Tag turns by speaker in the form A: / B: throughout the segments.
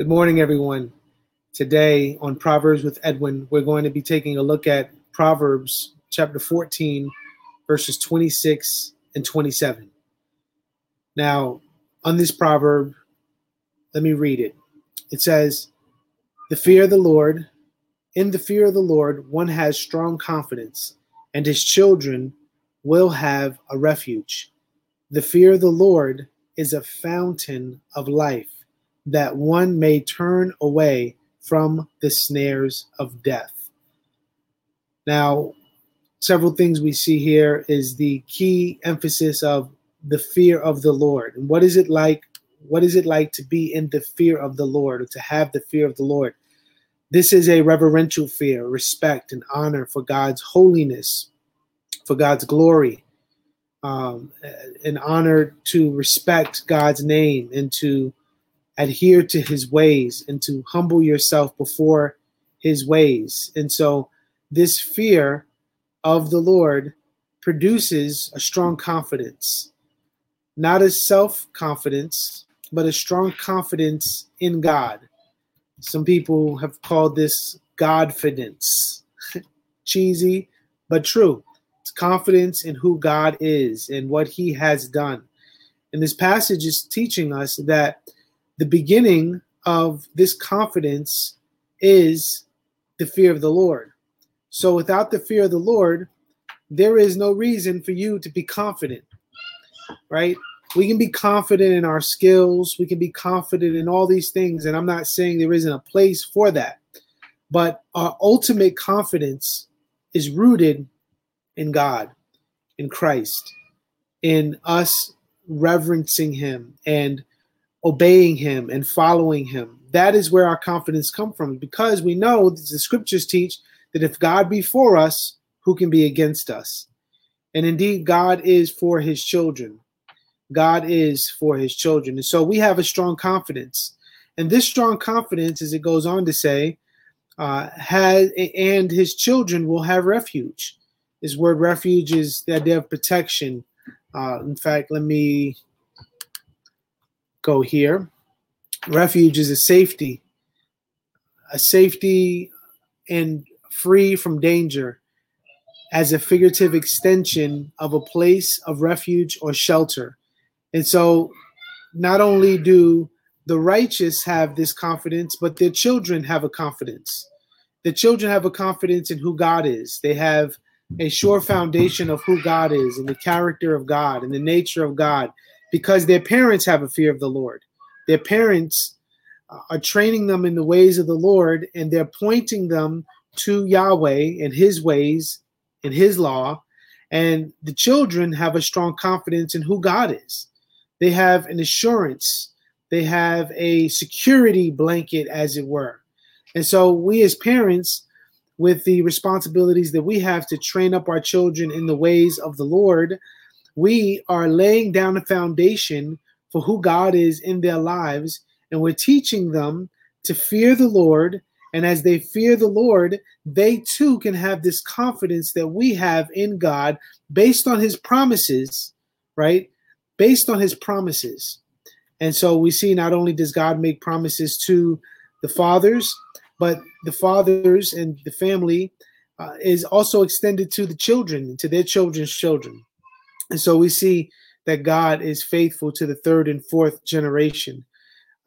A: Good morning, everyone. Today on Proverbs with Edwin, we're going to be taking a look at Proverbs chapter 14, verses 26 and 27. Now, on this proverb, let me read it. It says, The fear of the Lord, in the fear of the Lord, one has strong confidence, and his children will have a refuge. The fear of the Lord is a fountain of life that one may turn away from the snares of death. Now, several things we see here is the key emphasis of the fear of the Lord. And what is it like? What is it like to be in the fear of the Lord or to have the fear of the Lord? This is a reverential fear, respect, and honor for God's holiness, for God's glory, um, an honor to respect God's name and to adhere to his ways and to humble yourself before his ways. And so this fear of the Lord produces a strong confidence, not a self confidence, but a strong confidence in God. Some people have called this Godfidence. Cheesy, but true. It's confidence in who God is and what he has done. And this passage is teaching us that the beginning of this confidence is the fear of the Lord. So without the fear of the Lord, there is no reason for you to be confident, right? We can be confident in our skills, we can be confident in all these things, and I'm not saying there isn't a place for that, but our ultimate confidence is rooted in God, in Christ, in us reverencing Him and obeying him and following him. That is where our confidence comes from because we know the scriptures teach that if God be for us, who can be against us? And indeed, God is for his children. God is for his children. And so we have a strong confidence. And this strong confidence, as it goes on to say, uh, has and his children will have refuge. This word refuge is the idea of protection. Uh, in fact, let me go here. Refuge is a safety, a safety and free from danger as a figurative extension of a place of refuge or shelter. And so not only do the righteous have this confidence, but their children have a confidence. The children have a confidence in who God is. They have a sure foundation of who God is and the character of God and the nature of God because their parents have a fear of the Lord. Their parents uh, are training them in the ways of the Lord and they're pointing them to Yahweh and his ways and his law. And the children have a strong confidence in who God is. They have an assurance, they have a security blanket, as it were. And so, we as parents, with the responsibilities that we have to train up our children in the ways of the Lord, we are laying down a foundation for who God is in their lives, and we're teaching them to fear the Lord. And as they fear the Lord, they too can have this confidence that we have in God based on his promises, right? Based on his promises. And so we see not only does God make promises to the fathers, but the fathers and the family uh, is also extended to the children, to their children's children. And so we see that God is faithful to the third and fourth generation.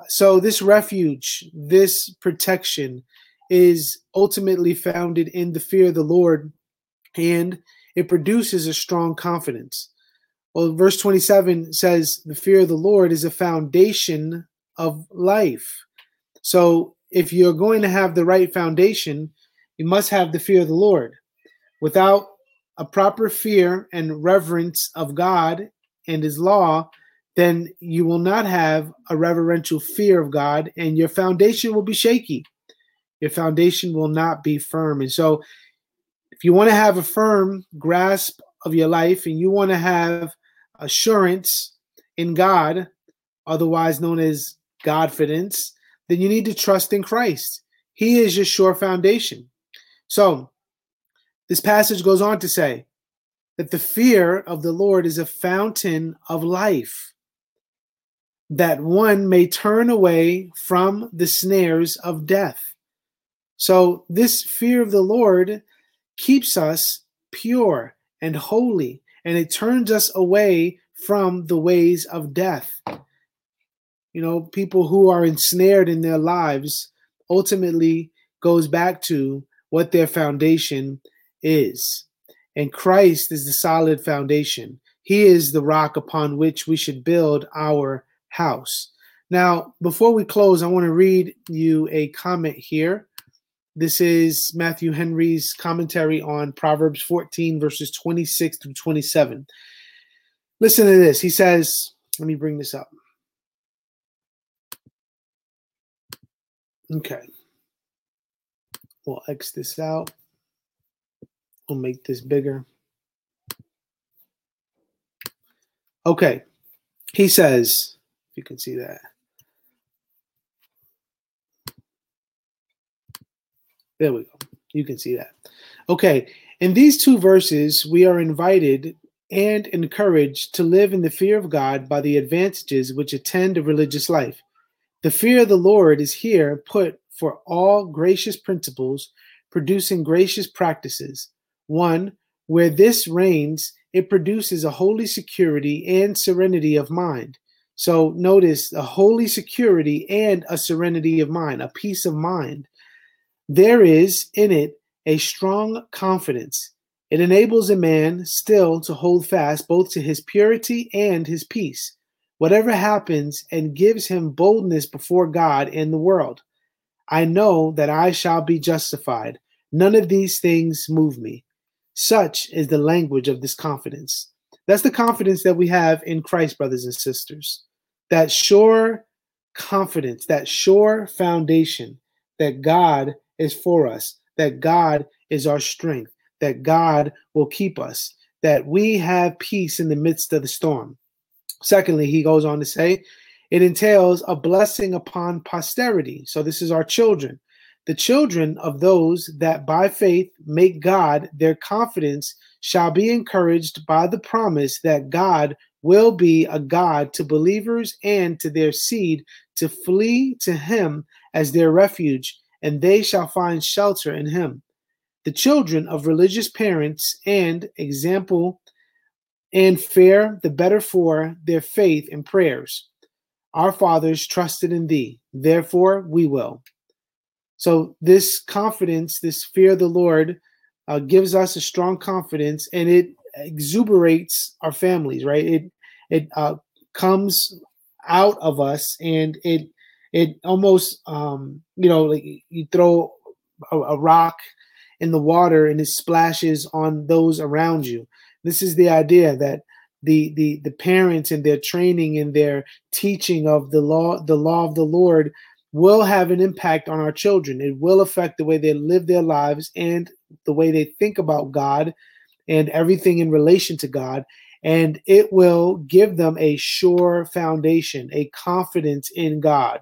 A: So this refuge, this protection is ultimately founded in the fear of the Lord and it produces a strong confidence. Well, verse 27 says, The fear of the Lord is a foundation of life. So if you're going to have the right foundation, you must have the fear of the Lord. Without a proper fear and reverence of God and His law, then you will not have a reverential fear of God and your foundation will be shaky. Your foundation will not be firm. And so, if you want to have a firm grasp of your life and you want to have assurance in God, otherwise known as Godfidence, then you need to trust in Christ. He is your sure foundation. So, this passage goes on to say that the fear of the Lord is a fountain of life. that one may turn away from the snares of death. So, this fear of the Lord keeps us pure and holy, and it turns us away from the ways of death. You know, people who are ensnared in their lives ultimately goes back to what their foundation is. And Christ is the solid foundation. He is the rock upon which we should build our house. Now, before we close, I want to read you a comment here. This is Matthew Henry's commentary on Proverbs 14, verses 26 through 27. Listen to this. He says, let me bring this up. Okay. We'll X this out. We'll make this bigger. Okay. He says, if you can see that. There we go. You can see that. Okay. In these two verses, we are invited and encouraged to live in the fear of God by the advantages which attend a religious life. The fear of the Lord is here put for all gracious principles, producing gracious practices. One, where this reigns, it produces a holy security and serenity of mind. So notice a holy security and a serenity of mind, a peace of mind. There is in it a strong confidence. It enables a man still to hold fast both to his purity and his peace, whatever happens, and gives him boldness before God and the world. I know that I shall be justified. None of these things move me. Such is the language of this confidence. That's the confidence that we have in Christ, brothers and sisters. That sure confidence, that sure foundation that God is for us, that God is our strength, that God will keep us, that we have peace in the midst of the storm. Secondly, he goes on to say, it entails a blessing upon posterity. So, this is our children the children of those that by faith make God their confidence shall be encouraged by the promise that God will be a God to believers and to their seed to flee to him as their refuge, and they shall find shelter in him. The children of religious parents and example and fare the better for their faith and prayers. Our fathers trusted in thee, therefore we will. So this confidence, this fear of the Lord, uh, gives us a strong confidence, and it exuberates our families. Right? It it uh, comes out of us, and it it almost um, you know like you throw a, a rock in the water and it splashes on those around you. This is the idea that the the the parents and their training and their teaching of the law the law of the Lord will have an impact on our children. It will affect the way they live their lives and the way they think about God and everything in relation to God. And it will give them a sure foundation, a confidence in God.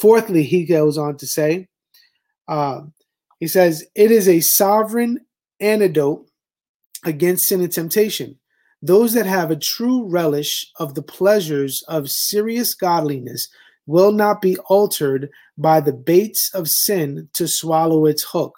A: Fourthly, he goes on to say, uh, he says, it is a sovereign antidote against sin and temptation. Those that have a true relish of the pleasures of serious godliness will not be altered by the baits of sin to swallow its hook.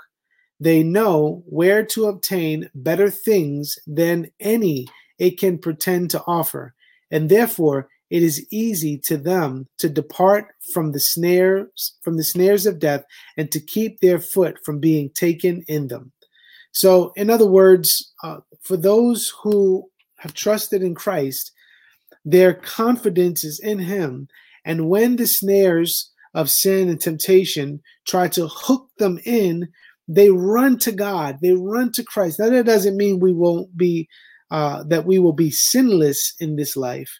A: They know where to obtain better things than any it can pretend to offer, and therefore it is easy to them to depart from the snares from the snares of death and to keep their foot from being taken in them. So, in other words, uh, for those who have trusted in Christ, their confidence is in Him, and when the snares of sin and temptation try to hook them in, they run to God. They run to Christ. Now that doesn't mean we won't be uh, that we will be sinless in this life,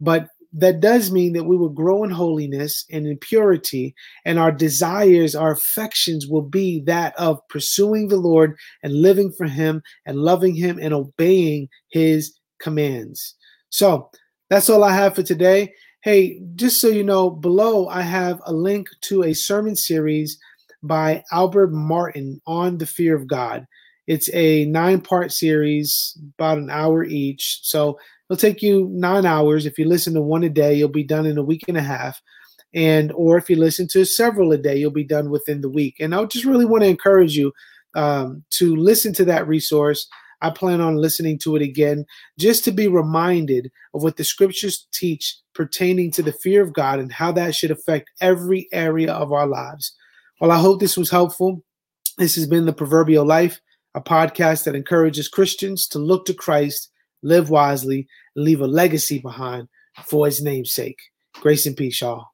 A: but that does mean that we will grow in holiness and in purity, and our desires, our affections will be that of pursuing the Lord and living for Him and loving Him and obeying His commands. So that's all I have for today. Hey, just so you know, below I have a link to a sermon series by Albert Martin on the fear of God. It's a nine part series, about an hour each. So it'll take you nine hours. If you listen to one a day, you'll be done in a week and a half. And or if you listen to several a day, you'll be done within the week. And I just really want to encourage you um, to listen to that resource. I plan on listening to it again just to be reminded of what the scriptures teach pertaining to the fear of God and how that should affect every area of our lives. Well, I hope this was helpful. This has been the Proverbial Life, a podcast that encourages Christians to look to Christ, live wisely, and leave a legacy behind for his name's sake. Grace and peace, y'all.